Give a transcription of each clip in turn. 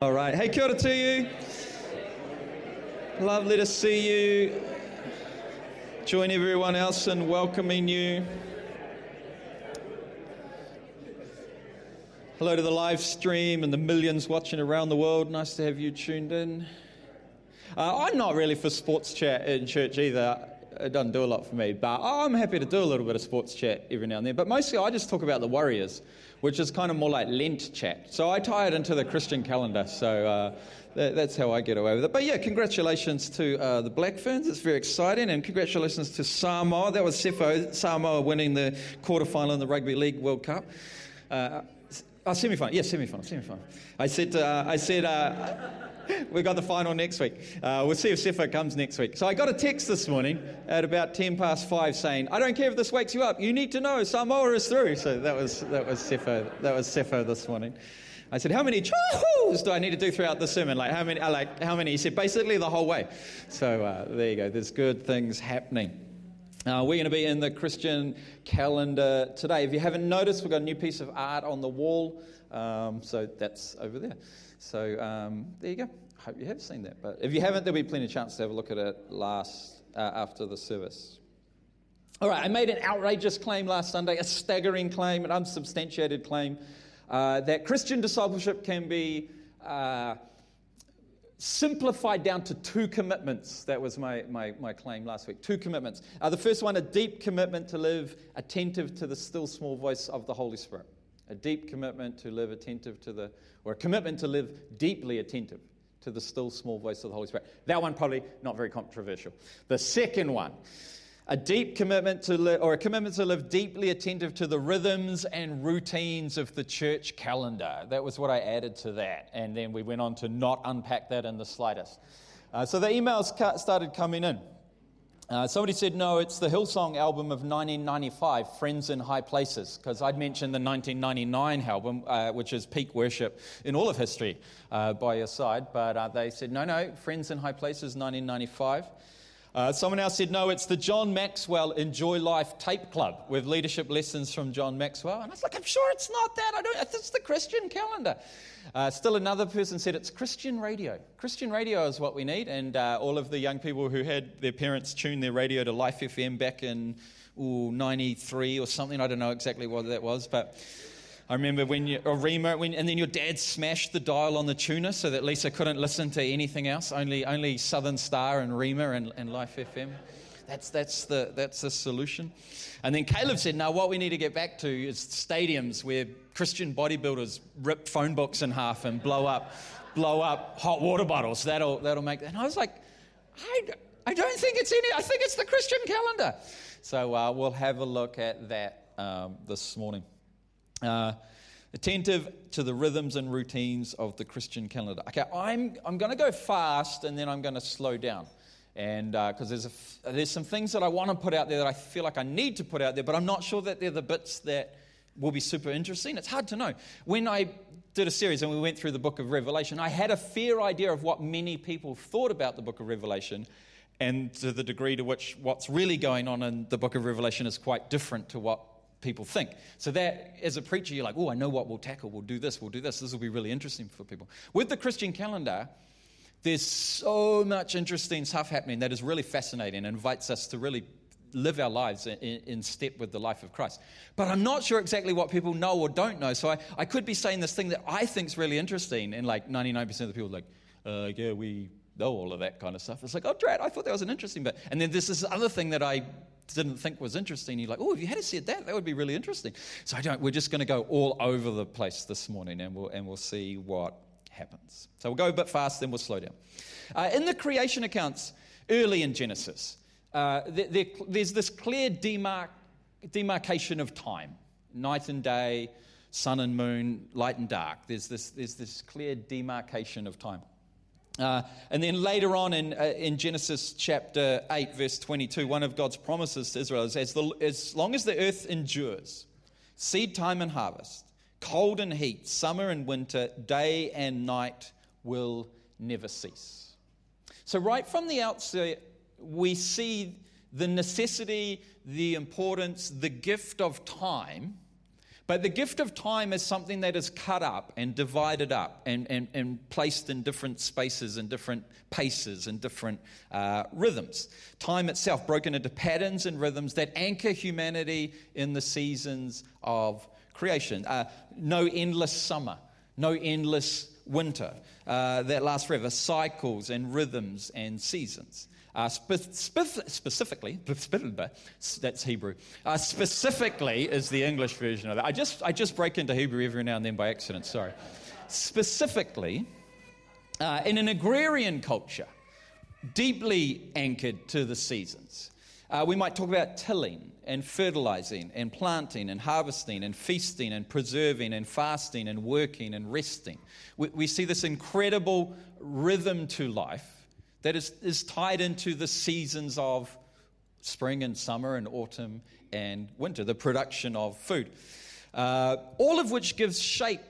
All right. Hey, kia ora to you. Lovely to see you. Join everyone else in welcoming you. Hello to the live stream and the millions watching around the world. Nice to have you tuned in. Uh, I'm not really for sports chat in church either. It doesn't do a lot for me, but I'm happy to do a little bit of sports chat every now and then. But mostly I just talk about the Warriors which is kind of more like Lent chat. So I tie it into the Christian calendar. So uh, that, that's how I get away with it. But yeah, congratulations to uh, the Black Ferns. It's very exciting. And congratulations to Samoa. That was Sefo, Samoa winning the quarterfinal in the Rugby League World Cup. Uh, oh, semi-final. Yes, semi-final, semi-final. I said, uh, I said, We've got the final next week. Uh, we'll see if Sepho comes next week. So I got a text this morning at about 10 past 5 saying, I don't care if this wakes you up. You need to know Samoa is through. So that was, that was Sepho. That was Sepho this morning. I said, how many chahos do I need to do throughout the sermon? Like how many? Like how many? He said, basically the whole way. So uh, there you go. There's good things happening. Uh, we're going to be in the Christian calendar today. If you haven't noticed, we've got a new piece of art on the wall. Um, so that's over there. So um, there you go. Hope you have seen that. But if you haven't, there'll be plenty of chance to have a look at it last uh, after the service. All right, I made an outrageous claim last Sunday, a staggering claim, an unsubstantiated claim, uh, that Christian discipleship can be uh, simplified down to two commitments. That was my, my, my claim last week. Two commitments. Uh, the first one, a deep commitment to live attentive to the still small voice of the Holy Spirit a deep commitment to live attentive to the, or a commitment to live deeply attentive to the still small voice of the Holy Spirit. That one probably not very controversial. The second one, a deep commitment to live, or a commitment to live deeply attentive to the rhythms and routines of the church calendar. That was what I added to that. And then we went on to not unpack that in the slightest. Uh, so the emails started coming in. Uh, somebody said, no, it's the Hillsong album of 1995, Friends in High Places, because I'd mentioned the 1999 album, uh, which is peak worship in all of history uh, by your side. But uh, they said, no, no, Friends in High Places, 1995. Uh, someone else said, no, it's the John Maxwell Enjoy Life Tape Club with leadership lessons from John Maxwell. And I was like, I'm sure it's not that. I don't, it's the Christian calendar. Uh, still another person said it's Christian radio. Christian radio is what we need. And uh, all of the young people who had their parents tune their radio to Life FM back in ooh, 93 or something, I don't know exactly what that was, but. I remember when you, or Rima, when, and then your dad smashed the dial on the tuner so that Lisa couldn't listen to anything else, only, only Southern Star and Rhema and, and Life FM. That's, that's, the, that's the solution. And then Caleb said, now what we need to get back to is stadiums where Christian bodybuilders rip phone books in half and blow up, blow up hot water bottles. That'll, that'll make, and I was like, I, I don't think it's any, I think it's the Christian calendar. So uh, we'll have a look at that um, this morning. Uh, attentive to the rhythms and routines of the Christian calendar. Okay, I'm, I'm going to go fast and then I'm going to slow down and because uh, there's, there's some things that I want to put out there that I feel like I need to put out there, but I'm not sure that they're the bits that will be super interesting. It's hard to know. When I did a series and we went through the book of Revelation, I had a fair idea of what many people thought about the book of Revelation, and to the degree to which what's really going on in the book of Revelation is quite different to what people think. So that as a preacher, you're like, oh, I know what we'll tackle. We'll do this, we'll do this. This will be really interesting for people. With the Christian calendar, there's so much interesting stuff happening that is really fascinating and invites us to really live our lives in, in, step with the life of Christ. But I'm not sure exactly what people know or don't know. So I, I could be saying this thing that I think is really interesting, and like 99% of the people like, uh, yeah, we know all of that kind of stuff. It's like, oh, Drat, I thought that was an interesting bit. And then there's this other thing that I didn't think was interesting. You're like, oh, if you had said that, that would be really interesting. So I don't, we're just going to go all over the place this morning, and we'll, and we'll see what happens. So we'll go a bit fast, then we'll slow down. Uh, in the creation accounts early in Genesis, uh, there, there, there's this clear demarc- demarcation of time night and day, sun and moon, light and dark. There's this, there's this clear demarcation of time. Uh, and then later on in, uh, in Genesis chapter 8, verse 22, one of God's promises to Israel is as, the, as long as the earth endures, seed time and harvest, Cold and heat, summer and winter, day and night will never cease. So, right from the outset, we see the necessity, the importance, the gift of time, But the gift of time is something that is cut up and divided up and, and, and placed in different spaces and different paces and different uh, rhythms. Time itself broken into patterns and rhythms that anchor humanity in the seasons of creation. Uh, no endless summer, no endless winter uh, that lasts forever, cycles and rhythms and seasons. Uh, spe- spe- specifically, that's Hebrew. Uh, specifically is the English version of that. I just, I just break into Hebrew every now and then by accident, sorry. Specifically, uh, in an agrarian culture, deeply anchored to the seasons, uh, we might talk about tilling and fertilizing and planting and harvesting and feasting and preserving and fasting and working and resting. We, we see this incredible rhythm to life that is, is tied into the seasons of spring and summer and autumn and winter, the production of food. Uh, all of which gives shape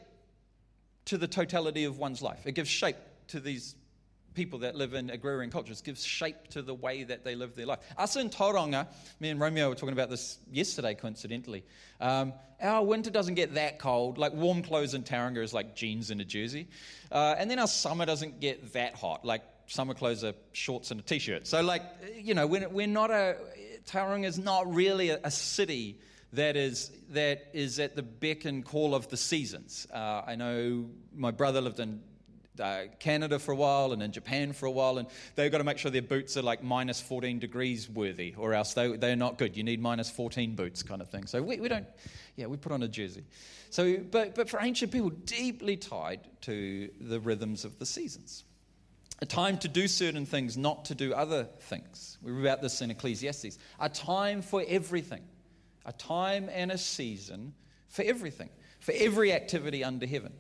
to the totality of one's life. It gives shape to these people that live in agrarian cultures, gives shape to the way that they live their life. Us in Tauranga, me and Romeo were talking about this yesterday, coincidentally. Um, our winter doesn't get that cold. Like warm clothes in Tauranga is like jeans and a jersey. Uh, and then our summer doesn't get that hot. Like summer clothes are shorts and a t-shirt. So, like, you know, we're, we're not a, Tauranga is not really a, a, city that is, that is at the beck and call of the seasons. Uh, I know my brother lived in uh, Canada for a while and in Japan for a while, and they've got to make sure their boots are like minus 14 degrees worthy, or else they, they're not good. You need minus 14 boots, kind of thing. So we, we don't, yeah, we put on a jersey. So, but, but for ancient people, deeply tied to the rhythms of the seasons a time to do certain things, not to do other things. We read about this in Ecclesiastes. A time for everything, a time and a season for everything, for every activity under heaven.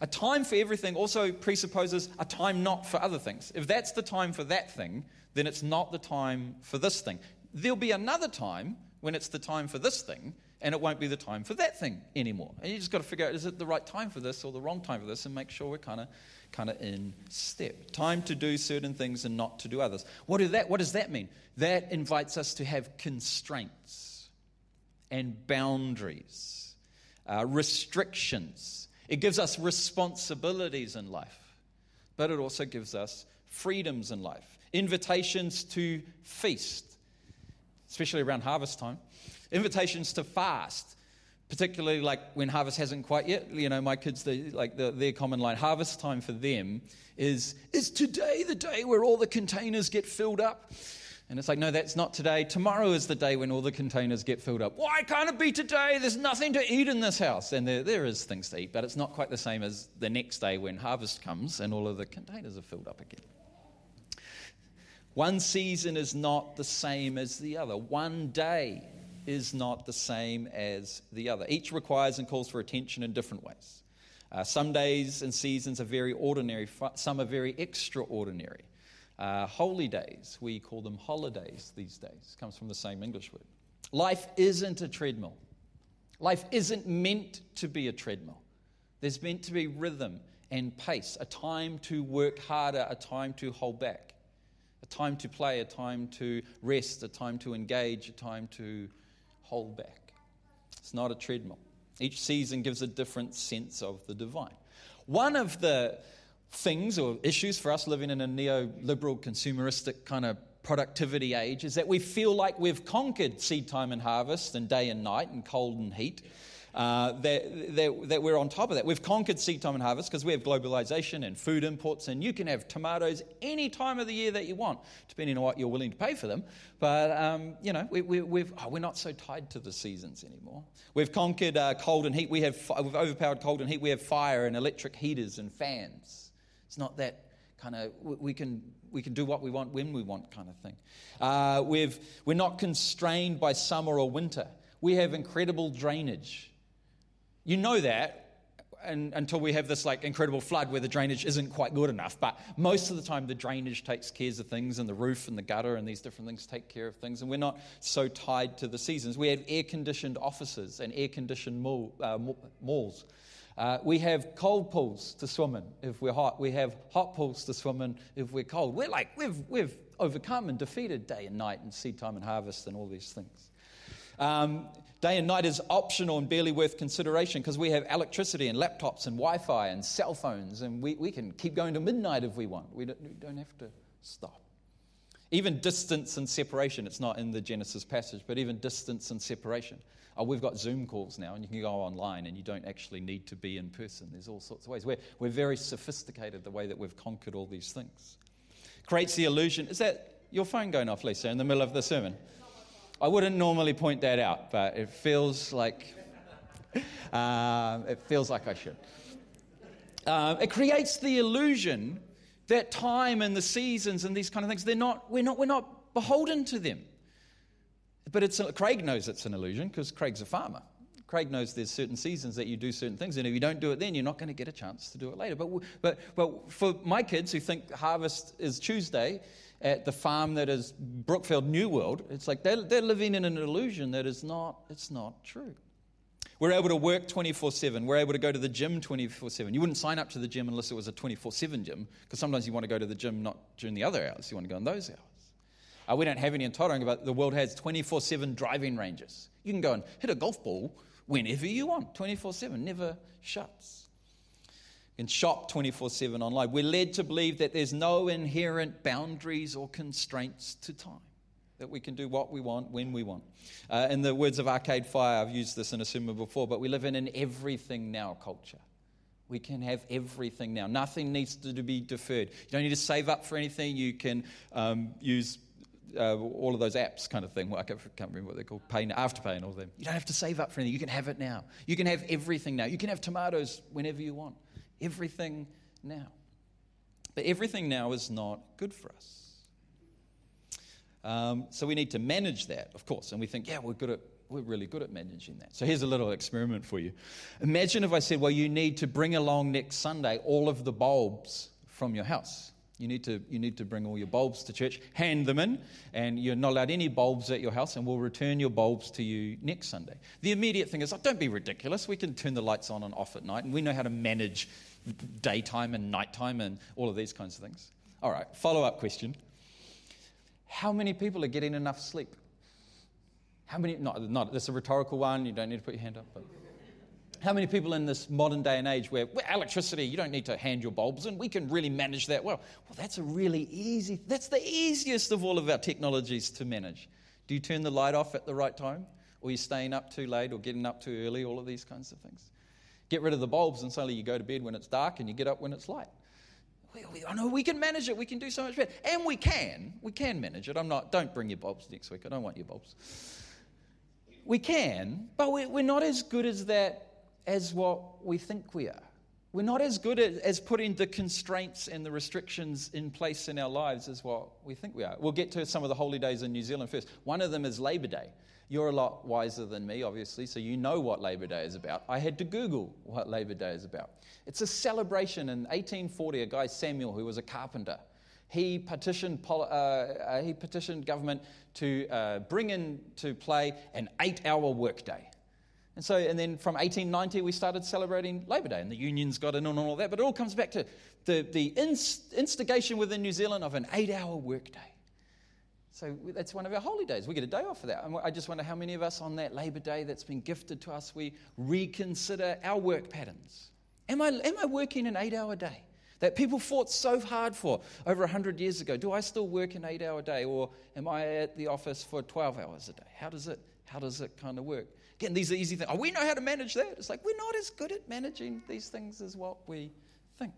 A time for everything also presupposes a time not for other things. If that's the time for that thing, then it's not the time for this thing. There'll be another time when it's the time for this thing, and it won't be the time for that thing anymore. And you just got to figure out is it the right time for this or the wrong time for this, and make sure we're kind of kind of in step. Time to do certain things and not to do others. What, do that, what does that mean? That invites us to have constraints and boundaries, uh, restrictions. It gives us responsibilities in life, but it also gives us freedoms in life, invitations to feast, especially around harvest time, invitations to fast, particularly like when harvest hasn't quite yet. You know, my kids, they, like the, their common line, harvest time for them is, is today the day where all the containers get filled up? And it's like, no, that's not today. Tomorrow is the day when all the containers get filled up. Why can't it be today? There's nothing to eat in this house. And there, there is things to eat, but it's not quite the same as the next day when harvest comes and all of the containers are filled up again. One season is not the same as the other. One day is not the same as the other. Each requires and calls for attention in different ways. Uh, some days and seasons are very ordinary, some are very extraordinary. Uh, holy days, we call them holidays these days, comes from the same English word. Life isn't a treadmill. Life isn't meant to be a treadmill. There's meant to be rhythm and pace, a time to work harder, a time to hold back, a time to play, a time to rest, a time to engage, a time to hold back. It's not a treadmill. Each season gives a different sense of the divine. One of the things or issues for us living in a neoliberal, consumeristic kind of productivity age is that we feel like we've conquered seed time and harvest and day and night and cold and heat uh, that, that, that, we're on top of that. We've conquered seed time and harvest because we have globalization and food imports, and you can have tomatoes any time of the year that you want, depending on what you're willing to pay for them. But, um, you know, we, we, we've, oh, we're not so tied to the seasons anymore. We've conquered uh, cold and heat. We have, we've overpowered cold and heat. We have fire and electric heaters and fans. It's not that kind of, we can, we can do what we want when we want kind of thing. Uh, we've, we're not constrained by summer or winter. We have incredible drainage. You know that and, until we have this like incredible flood where the drainage isn't quite good enough. But most of the time, the drainage takes care of things, and the roof and the gutter and these different things take care of things. And we're not so tied to the seasons. We have air conditioned offices and air conditioned mall, uh, malls. Uh, we have cold pools to swim in if we're hot. We have hot pools to swim in if we're cold. We're like, we've, we've overcome and defeated day and night and seed time and harvest and all these things. Um, day and night is optional and barely worth consideration because we have electricity and laptops and Wi Fi and cell phones, and we, we can keep going to midnight if we want. We don't, we don't have to stop. Even distance and separation, it's not in the Genesis passage, but even distance and separation. Oh, we've got Zoom calls now, and you can go online, and you don't actually need to be in person. There's all sorts of ways. We're, we're very sophisticated the way that we've conquered all these things. Creates the illusion. Is that your phone going off, Lisa, in the middle of the sermon? I wouldn't normally point that out, but it feels like uh, it feels like I should. Uh, it creates the illusion that time and the seasons and these kind of things, they're not, we're, not, we're not beholden to them. But it's, Craig knows it's an illusion because Craig's a farmer. Craig knows there's certain seasons that you do certain things, and if you don't do it then, you're not going to get a chance to do it later. But, but, but for my kids who think harvest is Tuesday at the farm that is Brookfield New World, it's like they're, they're living in an illusion that is not, it's not true. We're able to work 24 7. We're able to go to the gym 24 7. You wouldn't sign up to the gym unless it was a 24 7 gym, because sometimes you want to go to the gym not during the other hours, you want to go in those hours. Uh, we don't have any in Tauranga, but the world has 24 7 driving ranges. You can go and hit a golf ball whenever you want, 24 7, never shuts. You can shop 24 7 online. We're led to believe that there's no inherent boundaries or constraints to time that we can do what we want when we want. Uh, in the words of Arcade Fire, I've used this in a sermon before, but we live in an everything now culture. We can have everything now. Nothing needs to be deferred. You don't need to save up for anything. You can um, use uh, all of those apps kind of thing. Well, I can't, remember what they're called, pay, afterpay and all of them. You don't have to save up for anything. You can have it now. You can have everything now. You can have tomatoes whenever you want. Everything now. But everything now is not good for us. Um, so we need to manage that, of course. And we think, yeah, we're good at we're really good at managing that. So here's a little experiment for you. Imagine if I said, well, you need to bring along next Sunday all of the bulbs from your house. You need, to, you need to bring all your bulbs to church, hand them in, and you're not allowed any bulbs at your house, and we'll return your bulbs to you next Sunday. The immediate thing is, oh, don't be ridiculous. We can turn the lights on and off at night, and we know how to manage daytime and nighttime and all of these kinds of things. All right, follow up question. How many people are getting enough sleep? How many, not, not, this is a rhetorical one, you don't need to put your hand up, but how many people in this modern day and age where electricity, you don't need to hand your bulbs in, we can really manage that well? Well, that's a really easy, that's the easiest of all of our technologies to manage. Do you turn the light off at the right time? Or you're you staying up too late or getting up too early? All of these kinds of things. Get rid of the bulbs and suddenly you go to bed when it's dark and you get up when it's light. We, we, I know we can manage it. We can do so much better. And we can. We can manage it. I'm not, don't bring your bulbs next week. I don't want your bulbs. We can, but we're not as good as that as what we think we are. We're not as good at, as putting the constraints and the restrictions in place in our lives as what we think we are. We'll get to some of the holy days in New Zealand first. One of them is Labor Day. You're a lot wiser than me, obviously, so you know what Labor Day is about. I had to Google what Labor Day is about. It's a celebration. In 1840, a guy, Samuel, who was a carpenter, he petitioned, uh, uh, he petitioned government to uh, bring into play an eight hour workday. And so, and then from 1890, we started celebrating Labor Day, and the unions got in on all that. But it all comes back to the, the inst- instigation within New Zealand of an eight hour workday. So that's one of our holy days. We get a day off for that. And I just wonder how many of us on that Labor Day that's been gifted to us, we reconsider our work patterns. Am I, am I working an eight hour day? That people fought so hard for over 100 years ago. Do I still work an eight hour day or am I at the office for 12 hours a day? How does it, how does it kind of work? Again, these are easy things. Oh, we know how to manage that. It's like we're not as good at managing these things as what we think.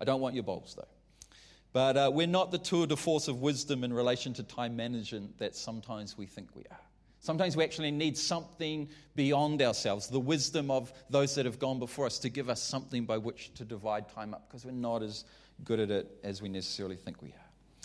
I don't want your bulbs, though. But uh, we're not the tour de force of wisdom in relation to time management that sometimes we think we are. Sometimes we actually need something beyond ourselves, the wisdom of those that have gone before us to give us something by which to divide time up because we're not as good at it as we necessarily think we are.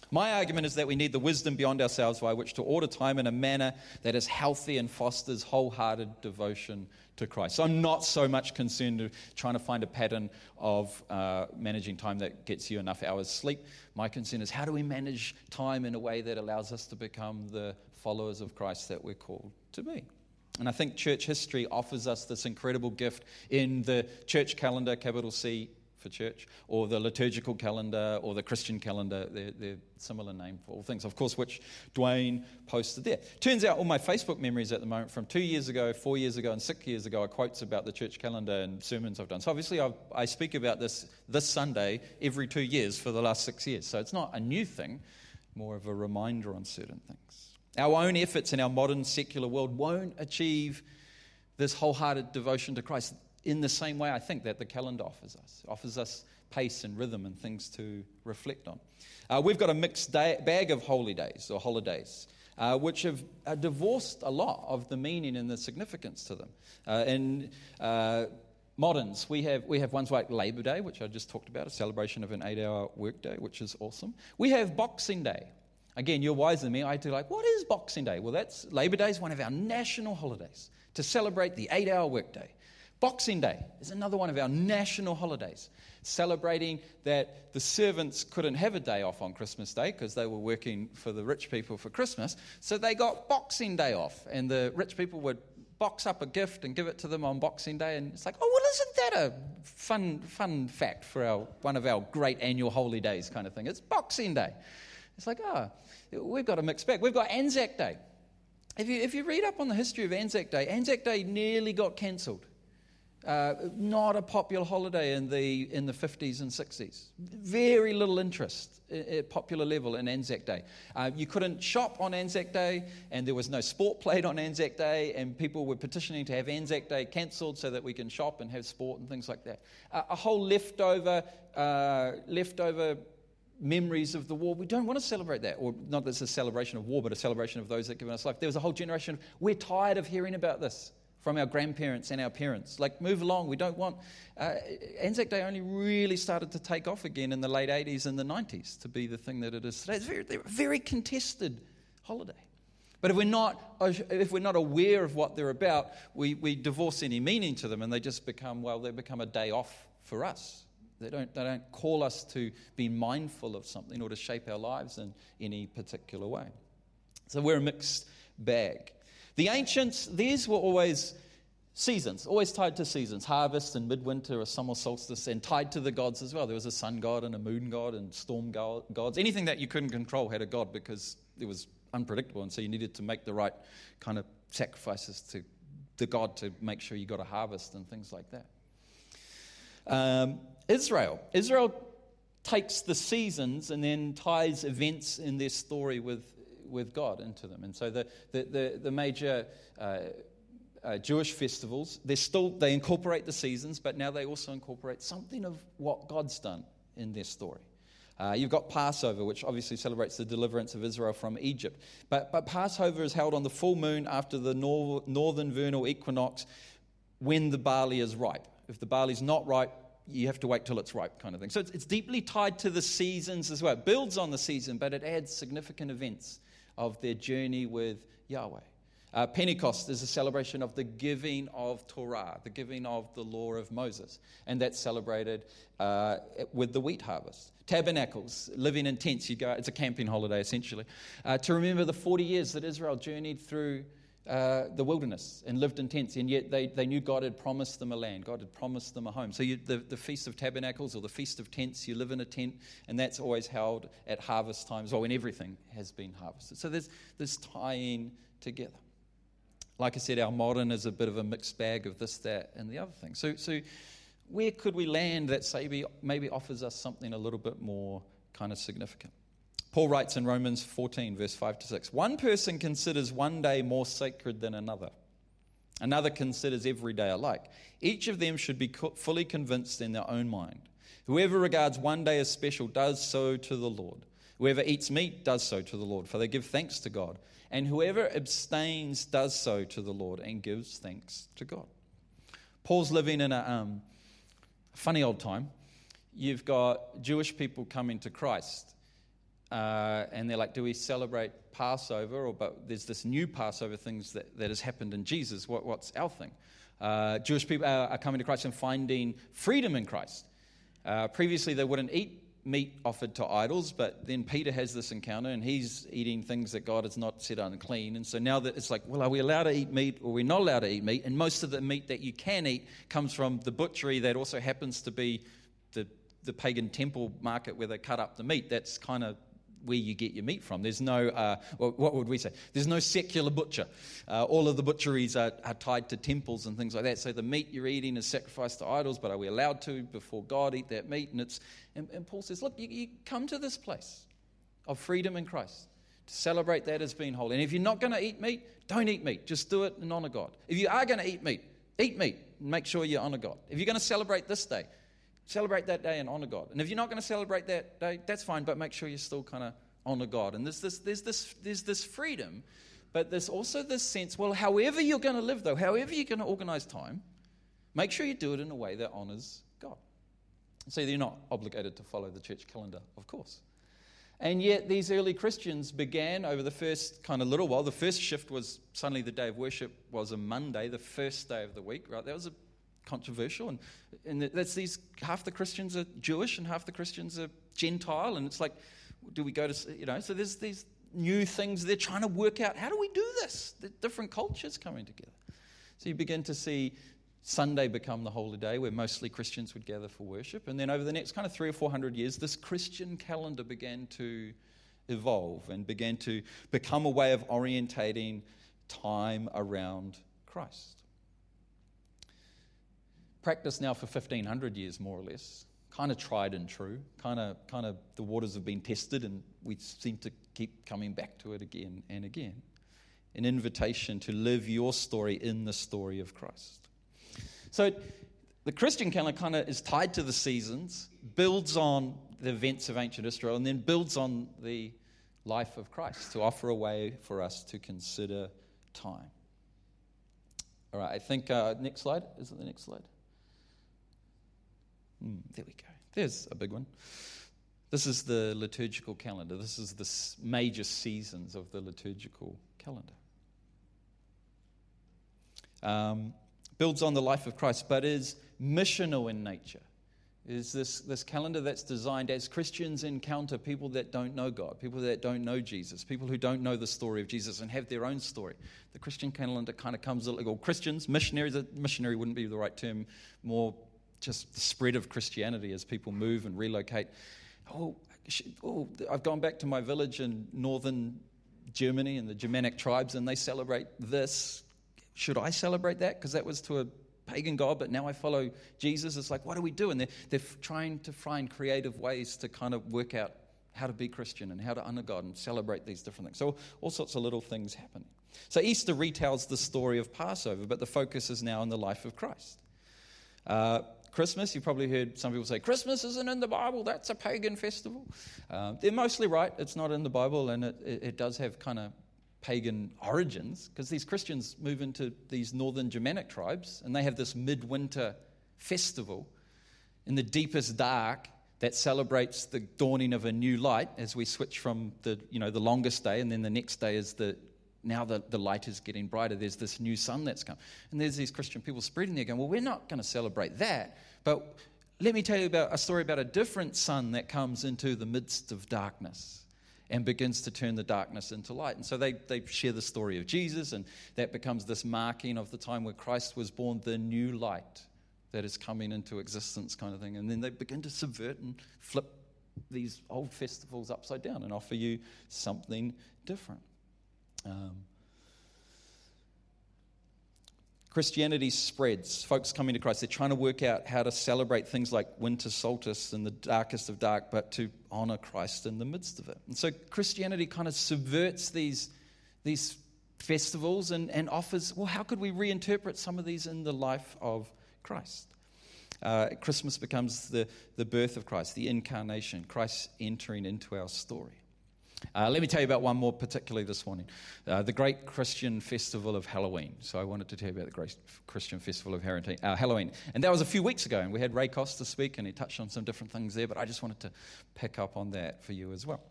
My argument is that we need the wisdom beyond ourselves by which to order time in a manner that is healthy and fosters wholehearted devotion to Christ. So I'm not so much concerned with trying to find a pattern of uh, managing time that gets you enough hours sleep. My concern is how do we manage time in a way that allows us to become the followers of Christ that we're called to be? And I think church history offers us this incredible gift in the church calendar, capital C, for church, or the liturgical calendar, or the Christian calendar. They're, they're similar name for all things, of course, which Dwayne posted there. Turns out all my Facebook memories at the moment from two years ago, four years ago, and six years ago are quotes about the church calendar and sermons I've done. So obviously, I've, I speak about this this Sunday every two years for the last six years. So it's not a new thing, more of a reminder on certain things. Our own efforts in our modern secular world won't achieve this wholehearted devotion to Christ in the same way I think that the calendar offers us. It offers us pace and rhythm and things to reflect on. Uh, we've got a mixed day, bag of holy days or holidays. Uh, which have uh, divorced a lot of the meaning and the significance to them. Uh, in uh, moderns, we have, we have ones like Labor Day, which I just talked about, a celebration of an eight hour workday, which is awesome. We have Boxing Day. Again, you're wiser than me. I do like, what is Boxing Day? Well, that's Labor Day is one of our national holidays to celebrate the eight hour workday. Boxing Day is another one of our national holidays, celebrating that the servants couldn't have a day off on Christmas Day because they were working for the rich people for Christmas. So they got Boxing Day off, and the rich people would box up a gift and give it to them on Boxing Day. And it's like, oh, well, isn't that a fun, fun fact for our, one of our great annual holy days kind of thing? It's Boxing Day. It's like, oh, we've got a mixed bag. We've got Anzac Day. If you, if you read up on the history of Anzac Day, Anzac Day nearly got cancelled. Uh, not a popular holiday in the, in the 50s and 60s. Very little interest at popular level in Anzac Day. Uh, you couldn't shop on Anzac Day, and there was no sport played on Anzac Day, and people were petitioning to have Anzac Day cancelled so that we can shop and have sport and things like that. Uh, a whole leftover, uh, leftover memories of the war. We don't want to celebrate that, or not that it's a celebration of war, but a celebration of those that give us life. There was a whole generation of, we're tired of hearing about this from our grandparents and our parents. Like, move along. We don't want. Uh, Anzac Day only really started to take off again in the late 80s and the 90s to be the thing that it is today. It's very, a very contested holiday. But if we're not, if we're not aware of what they're about, we, we divorce any meaning to them and they just become, well, they become a day off for us. They don't, they don't call us to be mindful of something or to shape our lives in any particular way. So we're a mixed bag. The ancients, these were always seasons, always tied to seasons harvest and midwinter or summer solstice, and tied to the gods as well. There was a sun god and a moon god and storm gods. Anything that you couldn't control had a god because it was unpredictable, and so you needed to make the right kind of sacrifices to the god to make sure you got a harvest and things like that. Um, Israel. Israel takes the seasons and then ties events in their story with with God into them. And so the, the, the, the major uh, uh, Jewish festivals, they still they incorporate the seasons, but now they also incorporate something of what God's done in their story. Uh, you've got Passover, which obviously celebrates the deliverance of Israel from Egypt. But, but Passover is held on the full moon after the nor- northern vernal equinox when the barley is ripe. If the barley's not ripe, you have to wait till it's ripe, kind of thing. So it's, it's deeply tied to the seasons as well. It builds on the season, but it adds significant events of their journey with Yahweh. Uh, Pentecost is a celebration of the giving of Torah, the giving of the law of Moses, and that's celebrated uh, with the wheat harvest. Tabernacles, living in tents, you go, it's a camping holiday essentially, uh, to remember the 40 years that Israel journeyed through uh, the wilderness and lived in tents, and yet they, they knew God had promised them a land. God had promised them a home. So, you, the, the Feast of Tabernacles or the Feast of Tents, you live in a tent, and that's always held at harvest times, well, when everything has been harvested. So, there's this tying together. Like I said, our modern is a bit of a mixed bag of this, that, and the other thing. So, so where could we land that maybe, maybe offers us something a little bit more kind of significant? Paul writes in Romans 14, verse 5 to 6 One person considers one day more sacred than another, another considers every day alike. Each of them should be fully convinced in their own mind. Whoever regards one day as special does so to the Lord. Whoever eats meat does so to the Lord, for they give thanks to God. And whoever abstains does so to the Lord and gives thanks to God. Paul's living in a um, funny old time. You've got Jewish people coming to Christ uh, and they're like, do we celebrate Passover? Or but there's this new Passover things that, that has happened in Jesus. What, what's our thing? Uh, Jewish people are, are, coming to Christ and finding freedom in Christ. Uh, previously, they wouldn't eat meat offered to idols, but then Peter has this encounter and he's eating things that God has not said unclean. And so now that it's like, well, are we allowed to eat meat or are we not allowed to eat meat? And most of the meat that you can eat comes from the butchery that also happens to be the, the pagan temple market where they cut up the meat. That's kind of where you get your meat from. There's no, uh, what would we say? There's no secular butcher. Uh, all of the butcheries are, are, tied to temples and things like that. So the meat you're eating is sacrificed to idols, but are we allowed to, before God, eat that meat? And, it's, and, and Paul says, look, you, you come to this place of freedom in Christ to celebrate that as being holy. And if you're not going to eat meat, don't eat meat. Just do it and honor God. If you are going to eat meat, eat meat and make sure you honor God. If you're going to celebrate this day, celebrate that day and honor God. And if you're not going to celebrate that day, that's fine, but make sure you still kind of honor God. And there's this, there's this, there's this freedom, but there's also this sense well, however you're going to live, though, however you're going to organize time, make sure you do it in a way that honors God. So you're not obligated to follow the church calendar, of course. And yet, these early Christians began over the first kind of little while. The first shift was suddenly the day of worship was a Monday, the first day of the week, right? That was a controversial. And, and that's these half the Christians are Jewish and half the Christians are Gentile. And it's like, do we go to, you know, so there's these new things they're trying to work out. How do we do this? The different cultures coming together. So you begin to see Sunday become the holy day where mostly Christians would gather for worship. And then over the next kind of three or four hundred years, this Christian calendar began to evolve and began to become a way of orientating time around Christ. Practice now for 1500 years, more or less, kind of tried and true, kind of, kind of the waters have been tested, and we seem to keep coming back to it again and again. An invitation to live your story in the story of Christ. So the Christian calendar kind of is tied to the seasons, builds on the events of ancient Israel, and then builds on the life of Christ to offer a way for us to consider time. All right, I think uh, next slide. Is it the next slide? Mm, there we go. There's a big one. This is the liturgical calendar. This is the major seasons of the liturgical calendar. Um, builds on the life of Christ, but is missional in nature. Is this, this calendar that's designed as Christians encounter people that don't know God, people that don't know Jesus, people who don't know the story of Jesus and have their own story. The Christian calendar kind of comes, or Christians, missionaries, missionary wouldn't be the right term, more just the spread of Christianity as people move and relocate. Oh, oh, I've gone back to my village in northern Germany and the Germanic tribes, and they celebrate this. Should I celebrate that? Because that was to a pagan god, but now I follow Jesus. It's like, what do we do? And they're, they're trying to find creative ways to kind of work out how to be Christian and how to honor God and celebrate these different things. So, all sorts of little things happen. So, Easter retells the story of Passover, but the focus is now on the life of Christ. Uh, Christmas, you've probably heard some people say, Christmas isn't in the Bible, that's a pagan festival. Um, they're mostly right, it's not in the Bible, and it, it, it does have kind of pagan origins, because these Christians move into these northern Germanic tribes, and they have this midwinter festival in the deepest dark that celebrates the dawning of a new light as we switch from the, you know, the longest day, and then the next day is the now the, the light is getting brighter. There's this new sun that's come. And there's these Christian people spreading there going, well, we're not going to celebrate that. But let me tell you about a story about a different sun that comes into the midst of darkness and begins to turn the darkness into light. And so they, they share the story of Jesus, and that becomes this marking of the time where Christ was born, the new light that is coming into existence, kind of thing. And then they begin to subvert and flip these old festivals upside down and offer you something different. Um, Christianity spreads. Folks coming to Christ, they're trying to work out how to celebrate things like winter solstice in the darkest of dark, but to honor Christ in the midst of it. And so Christianity kind of subverts these, these festivals and, and offers, well, how could we reinterpret some of these in the life of Christ? Uh, Christmas becomes the, the birth of Christ, the incarnation, Christ entering into our story. Uh, let me tell you about one more, particularly this morning uh, the Great Christian Festival of Halloween. So, I wanted to tell you about the Great Christian Festival of uh, Halloween. And that was a few weeks ago, and we had Ray Costa speak, and he touched on some different things there, but I just wanted to pick up on that for you as well.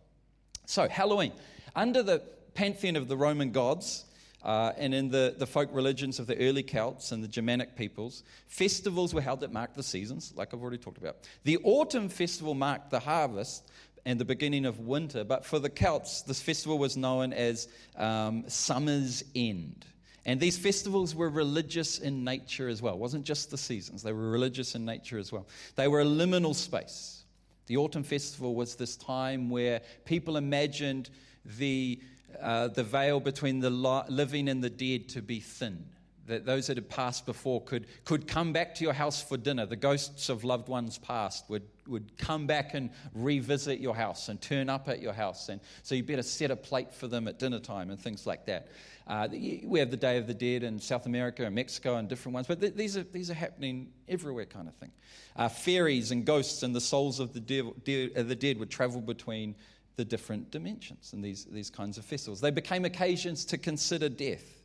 So, Halloween. Under the pantheon of the Roman gods, uh, and in the, the folk religions of the early Celts and the Germanic peoples, festivals were held that marked the seasons, like I've already talked about. The autumn festival marked the harvest, and the beginning of winter. But for the Celts, this festival was known as um, Summer's End. And these festivals were religious in nature as well. It wasn't just the seasons, they were religious in nature as well. They were a liminal space. The autumn festival was this time where people imagined the, uh, the veil between the living and the dead to be thin that those that had passed before could, could come back to your house for dinner. The ghosts of loved ones past would, would come back and revisit your house and turn up at your house. And so you better set a plate for them at dinner time and things like that. Uh, we have the Day of the Dead in South America and Mexico and different ones, but th- these, are, these are happening everywhere, kind of thing. Uh, fairies and ghosts and the souls of the, de- de- the dead would travel between the different dimensions and these, these kinds of festivals. They became occasions to consider death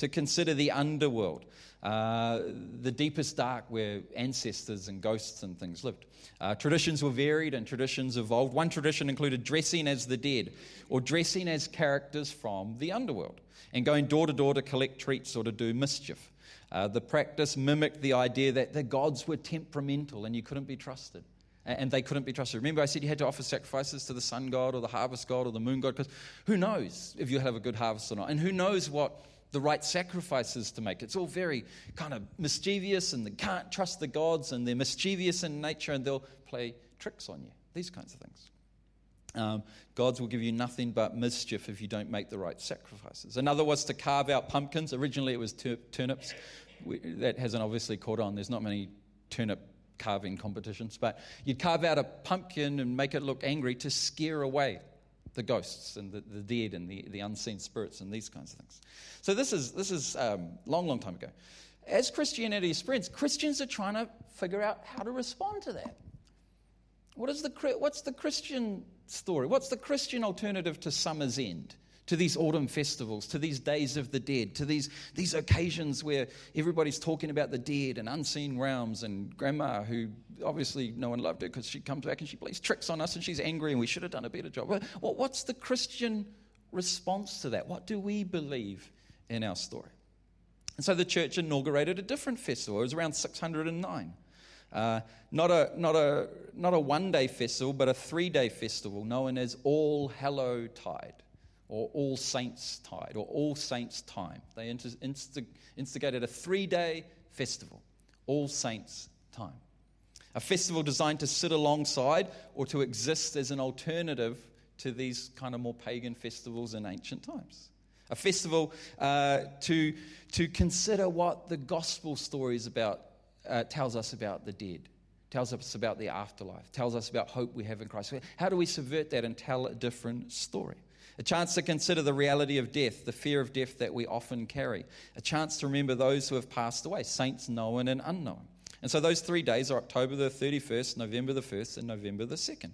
to consider the underworld, uh, the deepest dark where ancestors and ghosts and things lived. Uh, traditions were varied and traditions evolved. One tradition included dressing as the dead or dressing as characters from the underworld and going door to door to collect treats or to do mischief. Uh, the practice mimicked the idea that the gods were temperamental and you couldn't be trusted and they couldn't be trusted. Remember, I said you had to offer sacrifices to the sun god or the harvest god or the moon god because who knows if you have a good harvest or not? And who knows what the right sacrifices to make. It's all very kind of mischievous, and they can't trust the gods, and they're mischievous in nature, and they'll play tricks on you. These kinds of things. Um, gods will give you nothing but mischief if you don't make the right sacrifices. Another was to carve out pumpkins. Originally, it was tur- turnips. We, that hasn't obviously caught on. There's not many turnip carving competitions, but you'd carve out a pumpkin and make it look angry to scare away the ghosts and the, the dead and the, the unseen spirits and these kinds of things. So this is this is um, long, long time ago. As Christianity spreads, Christians are trying to figure out how to respond to that. What is the what's the Christian story? What's the Christian alternative to summer's end? To these autumn festivals, to these days of the dead, to these, these occasions where everybody's talking about the dead and unseen realms, and grandma, who obviously no one loved her because she comes back and she plays tricks on us and she's angry and we should have done a better job. Well, what's the Christian response to that? What do we believe in our story? And so the church inaugurated a different festival. It was around 609. Uh, not a, not a, not a one day festival, but a three day festival known as All Hallow Tide or All Saints Tide or All Saints Time. They instigated a three day festival, All Saints Time. A festival designed to sit alongside or to exist as an alternative to these kind of more pagan festivals in ancient times. A festival uh, to, to consider what the gospel story is about, uh, tells us about the dead, tells us about the afterlife, tells us about hope we have in Christ. How do we subvert that and tell a different story? A chance to consider the reality of death, the fear of death that we often carry, a chance to remember those who have passed away, saints known and unknown. And so those three days are October the 31st, November the 1st, and November the 2nd.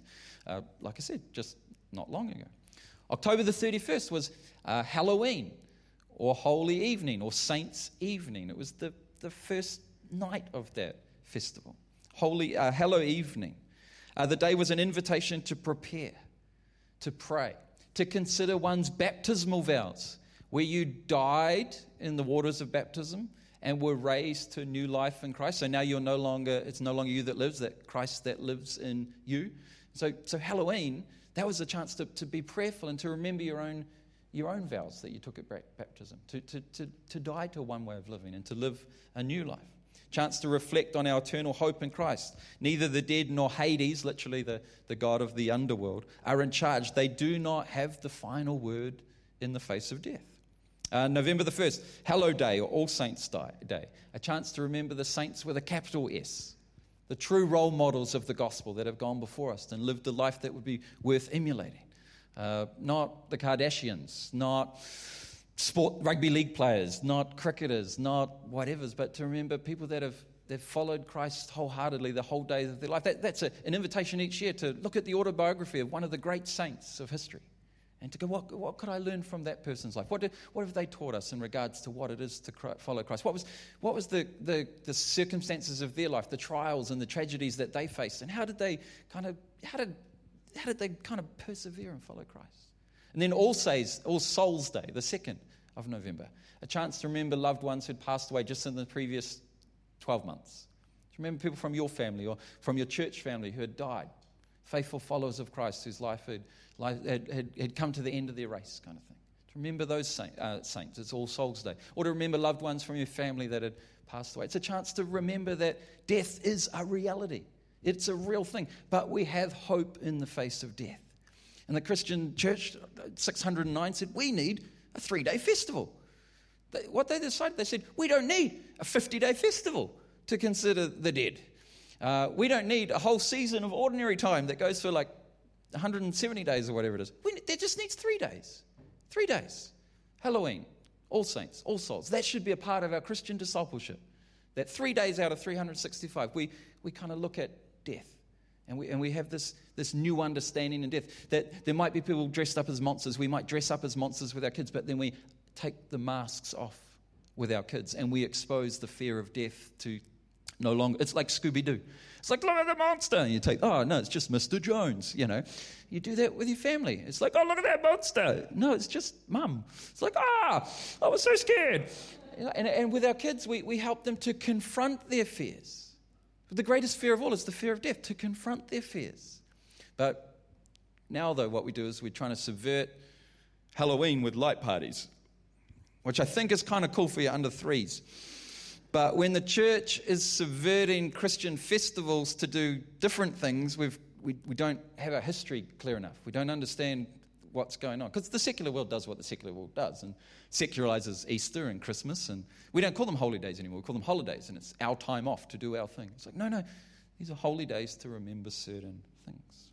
Uh, like I said, just not long ago. October the 31st was uh, Halloween, or Holy Evening, or Saints' Evening. It was the, the first night of that festival. Holy uh, Evening. Uh, the day was an invitation to prepare, to pray, to consider one's baptismal vows, where you died in the waters of baptism and were raised to new life in Christ. So now you're no longer, it's no longer you that lives, that Christ that lives in you. So, so Halloween, that was a chance to, to be prayerful and to remember your own, your own vows that you took at baptism, to, to, to, to die to one way of living and to live a new life chance to reflect on our eternal hope in Christ. Neither the dead nor Hades, literally the, the God of the underworld, are in charge. They do not have the final word in the face of death. Uh, November the 1st, Hallow Day or All Saints Day, a chance to remember the saints with a capital S, the true role models of the gospel that have gone before us and lived a life that would be worth emulating. Uh, not the Kardashians, not sport rugby league players, not cricketers, not whatever's, but to remember people that have they've followed Christ wholeheartedly the whole day of their life. That, that's a, an invitation each year to look at the autobiography of one of the great saints of history and to go, what, what could I learn from that person's life? What, did, what have they taught us in regards to what it is to follow Christ? What was, what was the, the, the circumstances of their life, the trials and the tragedies that they faced, and how did they kind of, how did, how did they kind of persevere and follow Christ? And then All, Says, All Souls Day, the 2nd of November, a chance to remember loved ones who'd passed away just in the previous 12 months. To remember people from your family or from your church family who had died, faithful followers of Christ whose life had, life had, had, had come to the end of their race, kind of thing. To Remember those saint, uh, saints. It's All Souls Day. Or to remember loved ones from your family that had passed away. It's a chance to remember that death is a reality. It's a real thing. But we have hope in the face of death. And the Christian church, 609, said, We need a three day festival. What they decided, they said, We don't need a 50 day festival to consider the dead. Uh, we don't need a whole season of ordinary time that goes for like 170 days or whatever it is. We, it just needs three days. Three days. Halloween, All Saints, All Souls. That should be a part of our Christian discipleship. That three days out of 365, we, we kind of look at death. And we, and we have this, this new understanding in death that there might be people dressed up as monsters. We might dress up as monsters with our kids, but then we take the masks off with our kids and we expose the fear of death to no longer. It's like Scooby Doo. It's like, look at the monster. And you take, oh, no, it's just Mr. Jones, you know. You do that with your family. It's like, oh, look at that monster. No, it's just mum. It's like, ah, I was so scared. And, and with our kids, we, we help them to confront their fears. But the greatest fear of all is the fear of death, to confront their fears. But now, though, what we do is we're trying to subvert Halloween with light parties, which I think is kind of cool for your under threes. But when the church is subverting Christian festivals to do different things, we've, we, we don't have our history clear enough. We don't understand what's going on. Because the secular world does what the secular world does and secularizes Easter and Christmas. And we don't call them holy days anymore. We call them holidays. And it's our time off to do our thing. It's like, no, no, these are holy days to remember certain things.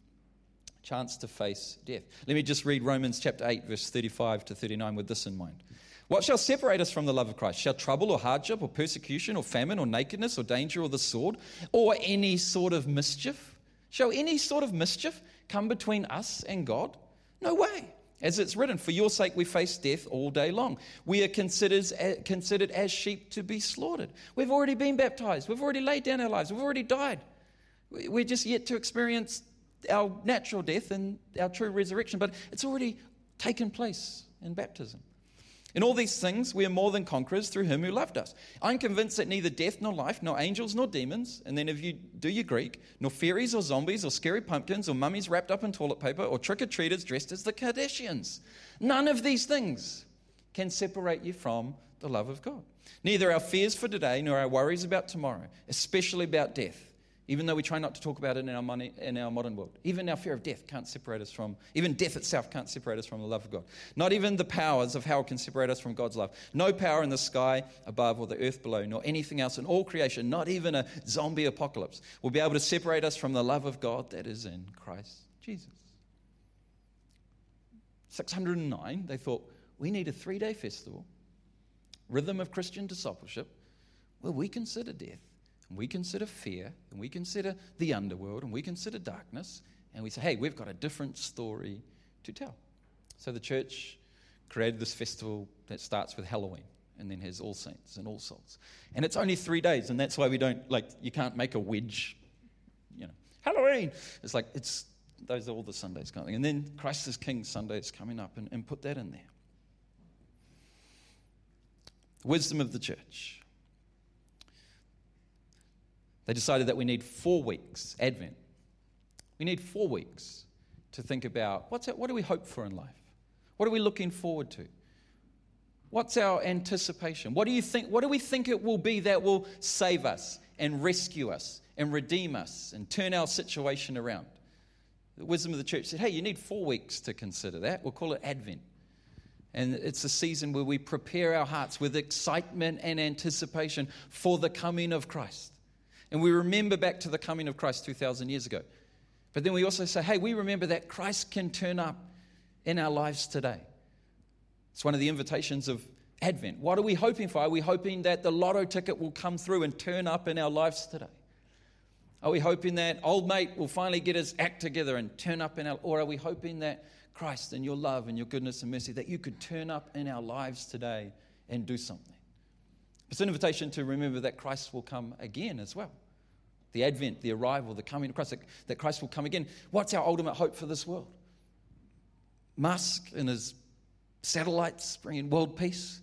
Chance to face death. Let me just read Romans chapter 8, verse 35 to 39 with this in mind. What shall separate us from the love of Christ? Shall trouble or hardship or persecution or famine or nakedness or danger or the sword or any sort of mischief? Shall any sort of mischief come between us and God? No way. As it's written, for your sake we face death all day long. We are considered, considered as sheep to be slaughtered. We've already been baptized. We've already laid down our lives. We've already died. We're just yet to experience our natural death and our true resurrection, but it's already taken place in baptism. In all these things, we are more than conquerors through him who loved us. I'm convinced that neither death nor life, nor angels nor demons, and then if you do your Greek, nor fairies or zombies or scary pumpkins or mummies wrapped up in toilet paper or trick or treaters dressed as the Kardashians, none of these things can separate you from the love of God. Neither our fears for today nor our worries about tomorrow, especially about death, even though we try not to talk about it in our, money, in our modern world. Even our fear of death can't separate us from, even death itself can't separate us from the love of God. Not even the powers of hell can separate us from God's love. No power in the sky above or the earth below, nor anything else in all creation, not even a zombie apocalypse, will be able to separate us from the love of God that is in Christ Jesus. 609, they thought, we need a three day festival, rhythm of Christian discipleship, where we consider death and we consider fear, and we consider the underworld, and we consider darkness, and we say, hey, we've got a different story to tell. So the church created this festival that starts with Halloween and then has All Saints and All Souls. And it's only three days, and that's why we don't, like, you can't make a wedge, you know, Halloween. It's like, it's, those are all the Sundays kind of thing. And then Christ is King Sunday is coming up, and, and put that in there. Wisdom of the church. They decided that we need four weeks, Advent. We need four weeks to think about what's what do we hope for in life? What are we looking forward to? What's our anticipation? What do you think? What do we think it will be that will save us and rescue us and redeem us and turn our situation around? The wisdom of the church said, hey, you need four weeks to consider that. We'll call it Advent. And it's a season where we prepare our hearts with excitement and anticipation for the coming of Christ. And we remember back to the coming of Christ 2,000 years ago. But then we also say, hey, we remember that Christ can turn up in our lives today. It's one of the invitations of Advent. What are we hoping for? Are we hoping that the lotto ticket will come through and turn up in our lives today? Are we hoping that old mate will finally get his act together and turn up in our, or are we hoping that Christ and your love and your goodness and mercy, that you could turn up in our lives today and do something? It's an invitation to remember that Christ will come again as well the advent, the arrival, the coming of Christ, that, that Christ will come again. What's our ultimate hope for this world? Musk and his satellites bringing world peace?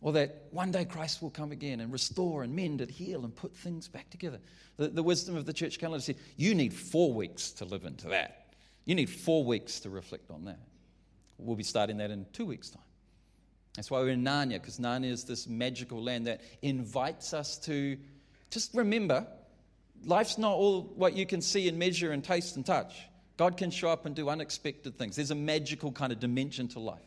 Or that one day Christ will come again and restore and mend and heal and put things back together. The, the wisdom of the church calendar said, you need four weeks to live into that. You need four weeks to reflect on that. We'll be starting that in two weeks' time. That's why we're in Narnia, because Narnia is this magical land that invites us to just remember life's not all what you can see and measure and taste and touch. God can show up and do unexpected things. There's a magical kind of dimension to life.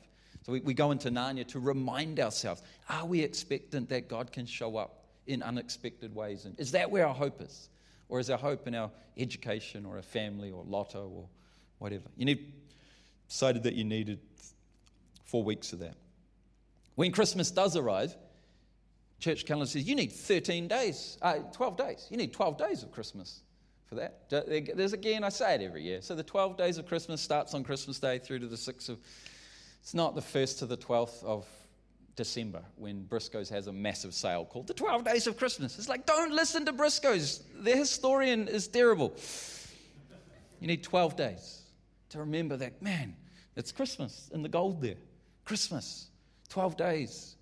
So we, we go into Narnia to remind ourselves are we expectant that God can show up in unexpected ways? And is that where our hope is? Or is our hope in our education or a family or lotto or whatever? You need, decided that you needed four weeks of that. When Christmas does arrive, church calendar says you need 13 days, uh, 12 days. You need 12 days of Christmas for that. There's again, I say it every year. So the 12 days of Christmas starts on Christmas Day through to the 6th of it's not the 1st to the 12th of December when Briscoes has a massive sale called the 12 Days of Christmas. It's like, don't listen to Briscoes. Their historian is terrible. You need 12 days to remember that, man, it's Christmas and the gold there. Christmas, 12 days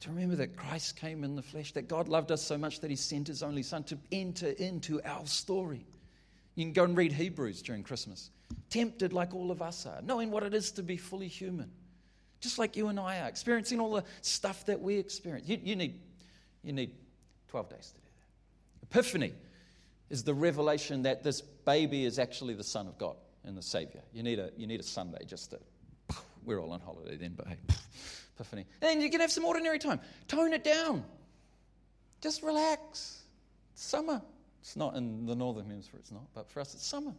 to remember that Christ came in the flesh, that God loved us so much that he sent his only son to enter into our story. You can go and read Hebrews during Christmas tempted like all of us are, knowing what it is to be fully human, just like you and I are, experiencing all the stuff that we experience. You, you, need, you need 12 days to do that. Epiphany is the revelation that this baby is actually the Son of God and the Savior. You need a, you need a Sunday just to, we're all on holiday then, but hey, Epiphany. And you can have some ordinary time. Tone it down. Just relax. It's summer. It's not in the northern hemisphere, it's not, but for us it's summer.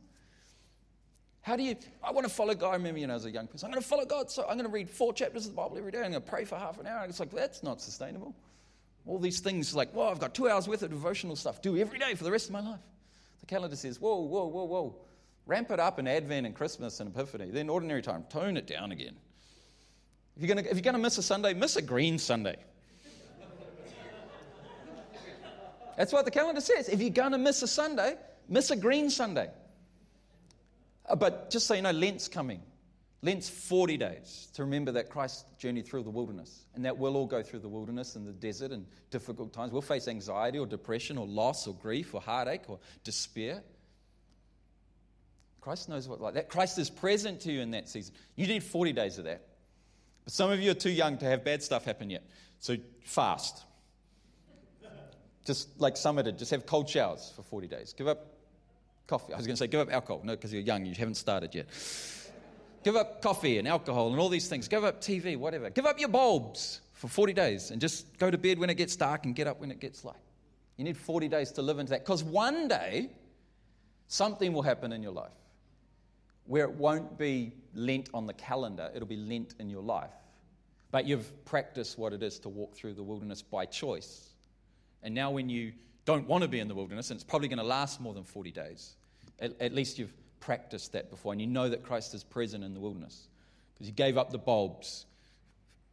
How do you, I want to follow God. I remember, you know, as a young person, I'm going to follow God, so I'm going to read four chapters of the Bible every day. I'm going to pray for half an hour. It's like, that's not sustainable. All these things, like, well, I've got two hours worth of devotional stuff, do every day for the rest of my life. The calendar says, whoa, whoa, whoa, whoa. Ramp it up in Advent and Christmas and Epiphany. Then ordinary time, tone it down again. If you're to, if you're to miss a Sunday, miss a green Sunday. That's what the calendar says. If you're to miss a Sunday, miss a green Sunday. Uh, but just so you know, Lent's coming. Lent's 40 days to remember that Christ journeyed through the wilderness and that we'll all go through the wilderness and the desert and difficult times. We'll face anxiety or depression or loss or grief or heartache or despair. Christ knows what like that. Christ is present to you in that season. You need 40 days of that. But some of you are too young to have bad stuff happen yet. So fast. Just like did, just have cold showers for 40 days. Give up coffee. I was going to say give up alcohol. No, because you're young, you haven't started yet. give up coffee and alcohol and all these things. Give up TV, whatever. Give up your bulbs for 40 days and just go to bed when it gets dark and get up when it gets light. You need 40 days to live into that because one day something will happen in your life where it won't be Lent on the calendar, it'll be Lent in your life. But you've practiced what it is to walk through the wilderness by choice. And now, when you don't want to be in the wilderness, and it's probably going to last more than 40 days, at, at least you've practiced that before, and you know that Christ is present in the wilderness. Because you gave up the bulbs,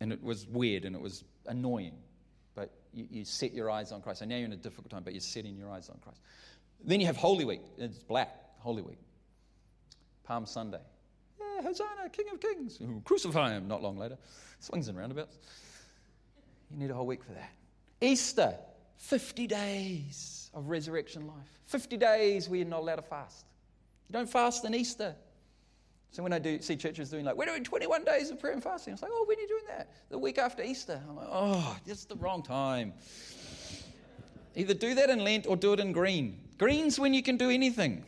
and it was weird and it was annoying. But you, you set your eyes on Christ. And now you're in a difficult time, but you're setting your eyes on Christ. Then you have Holy Week. It's black, Holy Week. Palm Sunday. Yeah, Hosanna, King of Kings. Crucify him, not long later. Swings and roundabouts. You need a whole week for that. Easter, 50 days of resurrection life. 50 days where you're not allowed to fast. You don't fast on Easter. So when I do see churches doing like, we're doing 21 days of prayer and fasting, it's like, oh, when are you doing that? The week after Easter. I'm like, oh, it's the wrong time. Either do that in Lent or do it in green. Green's when you can do anything.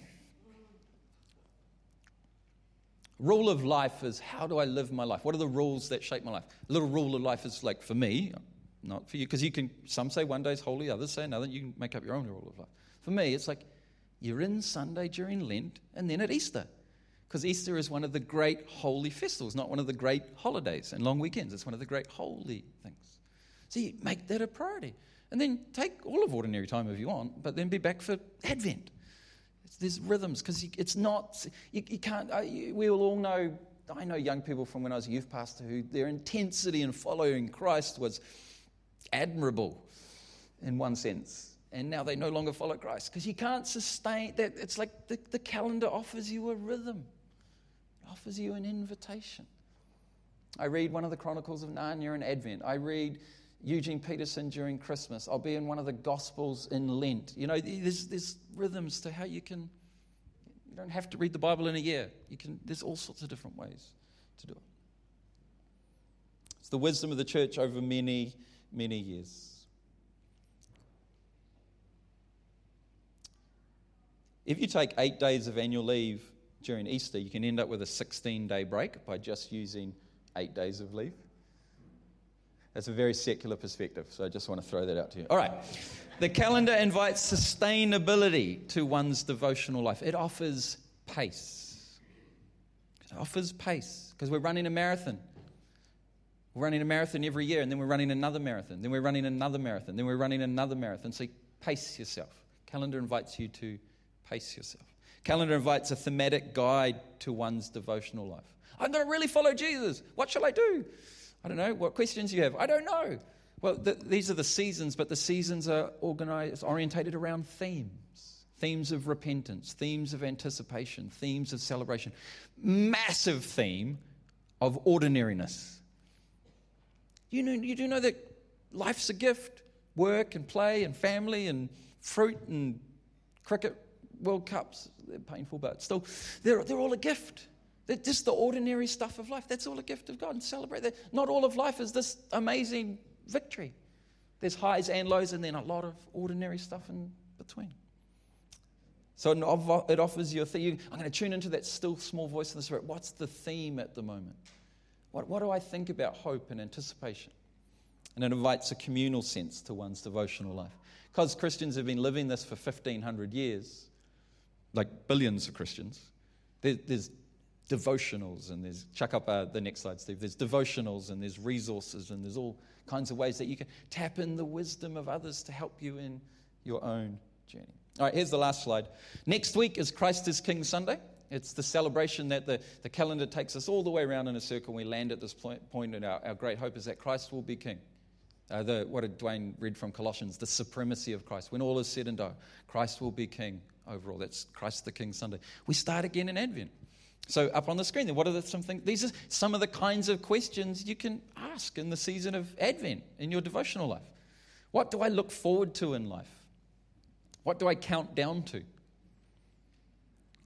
Rule of life is how do I live my life? What are the rules that shape my life? A little rule of life is like for me, not for you, because you can, some say one day is holy, others say another. You can make up your own rule of life. For me, it's like you're in Sunday during Lent and then at Easter. Because Easter is one of the great holy festivals, not one of the great holidays and long weekends. It's one of the great holy things. So you make that a priority. And then take all of ordinary time if you want, but then be back for Advent. There's rhythms because it's not, you, you can't, you, we will all know, I know young people from when I was a youth pastor who their intensity in following Christ was admirable in one sense. And now they no longer follow Christ because you can't sustain that. It's like the, the calendar offers you a rhythm, it offers you an invitation. I read one of the Chronicles of Narnia in Advent. I read Eugene Peterson during Christmas. I'll be in one of the Gospels in Lent. You know, there's, there's rhythms to how you can, you don't have to read the Bible in a year. You can, there's all sorts of different ways to do it. It's the wisdom of the church over many, many years. If you take eight days of annual leave during Easter, you can end up with a 16 day break by just using eight days of leave. That's a very secular perspective, so I just want to throw that out to you. All right. The calendar invites sustainability to one's devotional life, it offers pace. It offers pace because we're running a marathon. We're running a marathon every year, and then we're running another marathon, then we're running another marathon, then we're running another marathon. So pace yourself. Calendar invites you to Pace yourself. Calendar invites a thematic guide to one's devotional life. I'm going to really follow Jesus. What shall I do? I don't know. What questions you have? I don't know. Well, the, these are the seasons, but the seasons are organized, orientated around themes themes of repentance, themes of anticipation, themes of celebration. Massive theme of ordinariness. You, know, you do know that life's a gift work and play and family and fruit and cricket World Cups, they're painful, but still, they're, they're all a gift. Just the ordinary stuff of life. That's all a gift of God and celebrate that. Not all of life is this amazing victory. There's highs and lows, and then a lot of ordinary stuff in between. So it offers you a theme. I'm going to tune into that still small voice in the Spirit. What's the theme at the moment? What, what do I think about hope and anticipation? And it invites a communal sense to one's devotional life. Because Christians have been living this for 1,500 years, like billions of Christians. There, there's devotionals, and there's, chuck up uh, the next slide, Steve. There's devotionals, and there's resources, and there's all kinds of ways that you can tap in the wisdom of others to help you in your own journey. All right, here's the last slide. Next week is Christ is King Sunday. It's the celebration that the, the calendar takes us all the way around in a circle. We land at this point, point and our, our great hope is that Christ will be king. Uh, the, what did Dwayne read from Colossians? The supremacy of Christ. When all is said and done, Christ will be king overall. That's Christ the King Sunday. We start again in Advent. So, up on the screen, there, what are the, some things? These are some of the kinds of questions you can ask in the season of Advent in your devotional life. What do I look forward to in life? What do I count down to?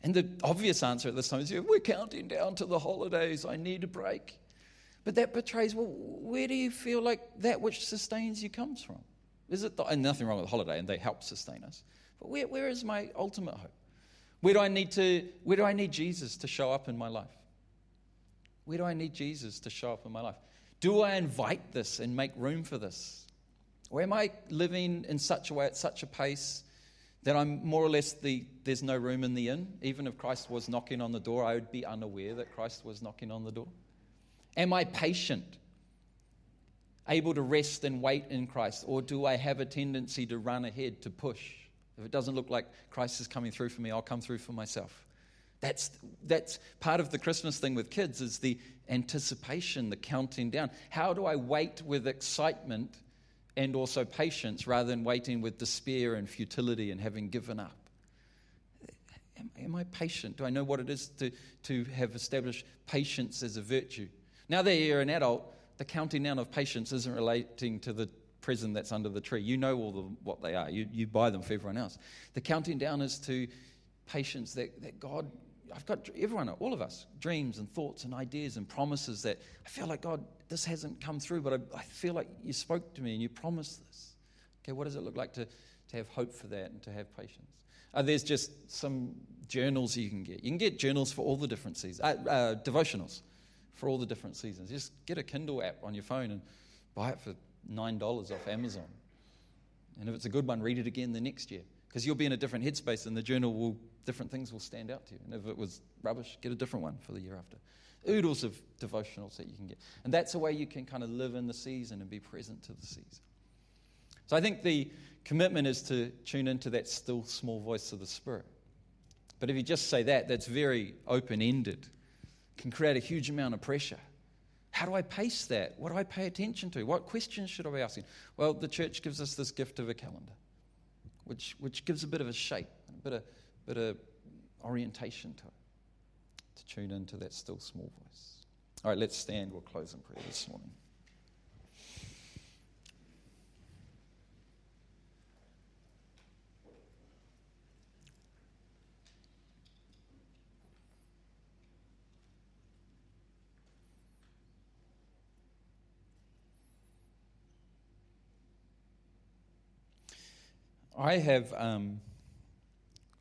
And the obvious answer at this time is we're counting down to the holidays. I need a break. But that betrays well, where do you feel like that which sustains you comes from? Is it the, and nothing wrong with the holiday, and they help sustain us. But where, where is my ultimate hope? Where do I need to where do I need Jesus to show up in my life? Where do I need Jesus to show up in my life? Do I invite this and make room for this? Or am I living in such a way at such a pace that I'm more or less the there's no room in the inn? Even if Christ was knocking on the door, I would be unaware that Christ was knocking on the door. Am I patient? Able to rest and wait in Christ? Or do I have a tendency to run ahead, to push? If it doesn't look like Christ is coming through for me, I'll come through for myself. That's, that's part of the Christmas thing with kids is the anticipation, the counting down. How do I wait with excitement and also patience rather than waiting with despair and futility and having given up? Am, am I patient? Do I know what it is to, to have established patience as a virtue? Now that you're an adult, the counting down of patience isn't relating to the present that's under the tree. You know all the, what they are, you, you buy them for everyone else. The counting down is to patience that, that God, I've got everyone, all of us, dreams and thoughts and ideas and promises that I feel like, God, this hasn't come through, but I, I feel like you spoke to me and you promised this. Okay, what does it look like to, to have hope for that and to have patience? Uh, there's just some journals you can get. You can get journals for all the different seasons, uh, uh, devotionals for all the different seasons. Just get a Kindle app on your phone and buy it for $9 off Amazon. And if it's a good one, read it again the next year. Because you'll be in a different headspace and the journal will, different things will stand out to you. And if it was rubbish, get a different one for the year after. Oodles of devotionals that you can get. And that's a way you can kind of live in the season and be present to the season. So I think the commitment is to tune into that still small voice of the Spirit. But if you just say that, that's very open ended, can create a huge amount of pressure. How do I pace that? What do I pay attention to? What questions should I be asking? Well, the church gives us this gift of a calendar, which, which gives a bit of a shape, a bit of, bit of orientation to it, to tune into that still small voice. All right, let's stand. We'll close in prayer this morning. I have, um,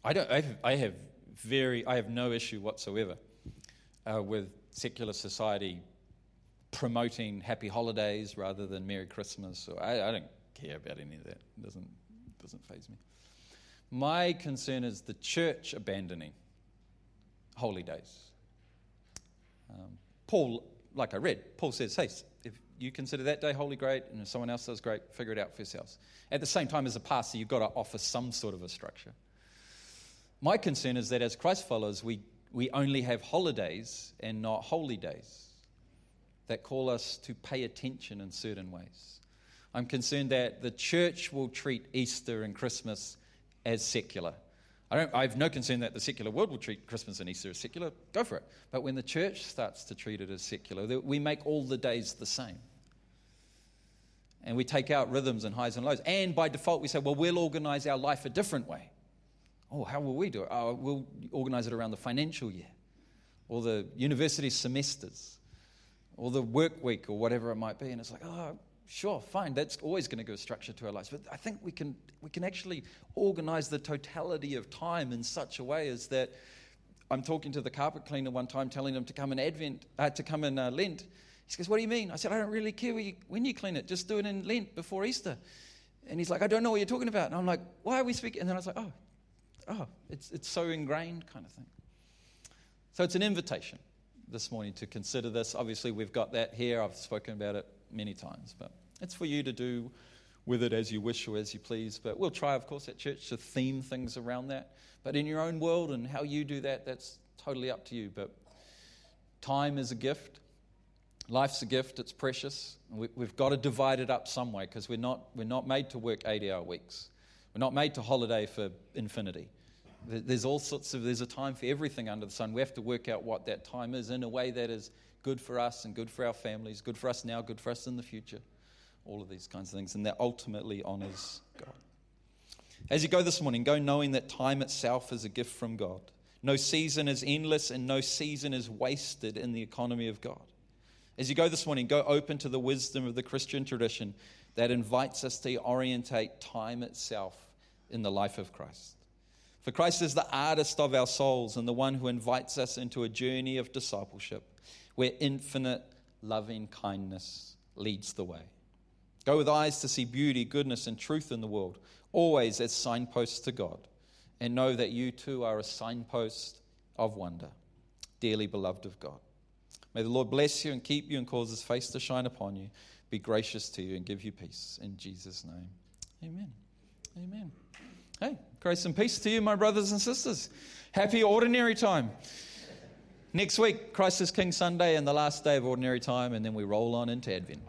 I don't, I have, I have very, I have no issue whatsoever uh, with secular society promoting happy holidays rather than Merry Christmas. Or I, I don't care about any of that. It doesn't, doesn't phase me. My concern is the church abandoning holy days. Um, Paul, like I read, Paul says, hey, you consider that day holy, great, and if someone else does great, figure it out for yourselves. At the same time, as a pastor, you've got to offer some sort of a structure. My concern is that as Christ followers, we, we only have holidays and not holy days that call us to pay attention in certain ways. I'm concerned that the church will treat Easter and Christmas as secular. I, don't, I have no concern that the secular world will treat Christmas and Easter as secular. Go for it. But when the church starts to treat it as secular, we make all the days the same. And we take out rhythms and highs and lows. And by default, we say, well, we'll organize our life a different way. Oh, how will we do it? Oh, we'll organize it around the financial year or the university semesters or the work week or whatever it might be. And it's like, oh, Sure, fine, that's always going to give structure to our lives. But I think we can, we can actually organize the totality of time in such a way as that I'm talking to the carpet cleaner one time, telling him to come in Advent, uh, to come in uh, Lent. He goes, What do you mean? I said, I don't really care you, when you clean it, just do it in Lent before Easter. And he's like, I don't know what you're talking about. And I'm like, Why are we speaking? And then I was like, Oh, oh, it's, it's so ingrained kind of thing. So it's an invitation this morning to consider this. Obviously, we've got that here. I've spoken about it many times, but it's for you to do with it as you wish or as you please. But we'll try, of course, at church to theme things around that. But in your own world and how you do that, that's totally up to you. But time is a gift. Life's a gift, it's precious. We, have got to divide it up some way because we're not, we're not made to work 80 hour weeks. We're not made to holiday for infinity. There's all sorts of, there's a time for everything under the sun. We have to work out what that time is in a way that is good for us and good for our families, good for us now, good for us in the future all of these kinds of things, and that ultimately honors God. As you go this morning, go knowing that time itself is a gift from God. No season is endless, and no season is wasted in the economy of God. As you go this morning, go open to the wisdom of the Christian tradition that invites us to orientate time itself in the life of Christ. For Christ is the artist of our souls and the one who invites us into a journey of discipleship where infinite loving kindness leads the way. Go with eyes to see beauty, goodness, and truth in the world, always as signposts to God. And know that you too are a signpost of wonder, dearly beloved of God. May the Lord bless you and keep you and cause his face to shine upon you, be gracious to you, and give you peace. In Jesus' name. Amen. Amen. Hey, grace and peace to you, my brothers and sisters. Happy ordinary time. Next week, Christ is King Sunday and the last day of ordinary time, and then we roll on into Advent.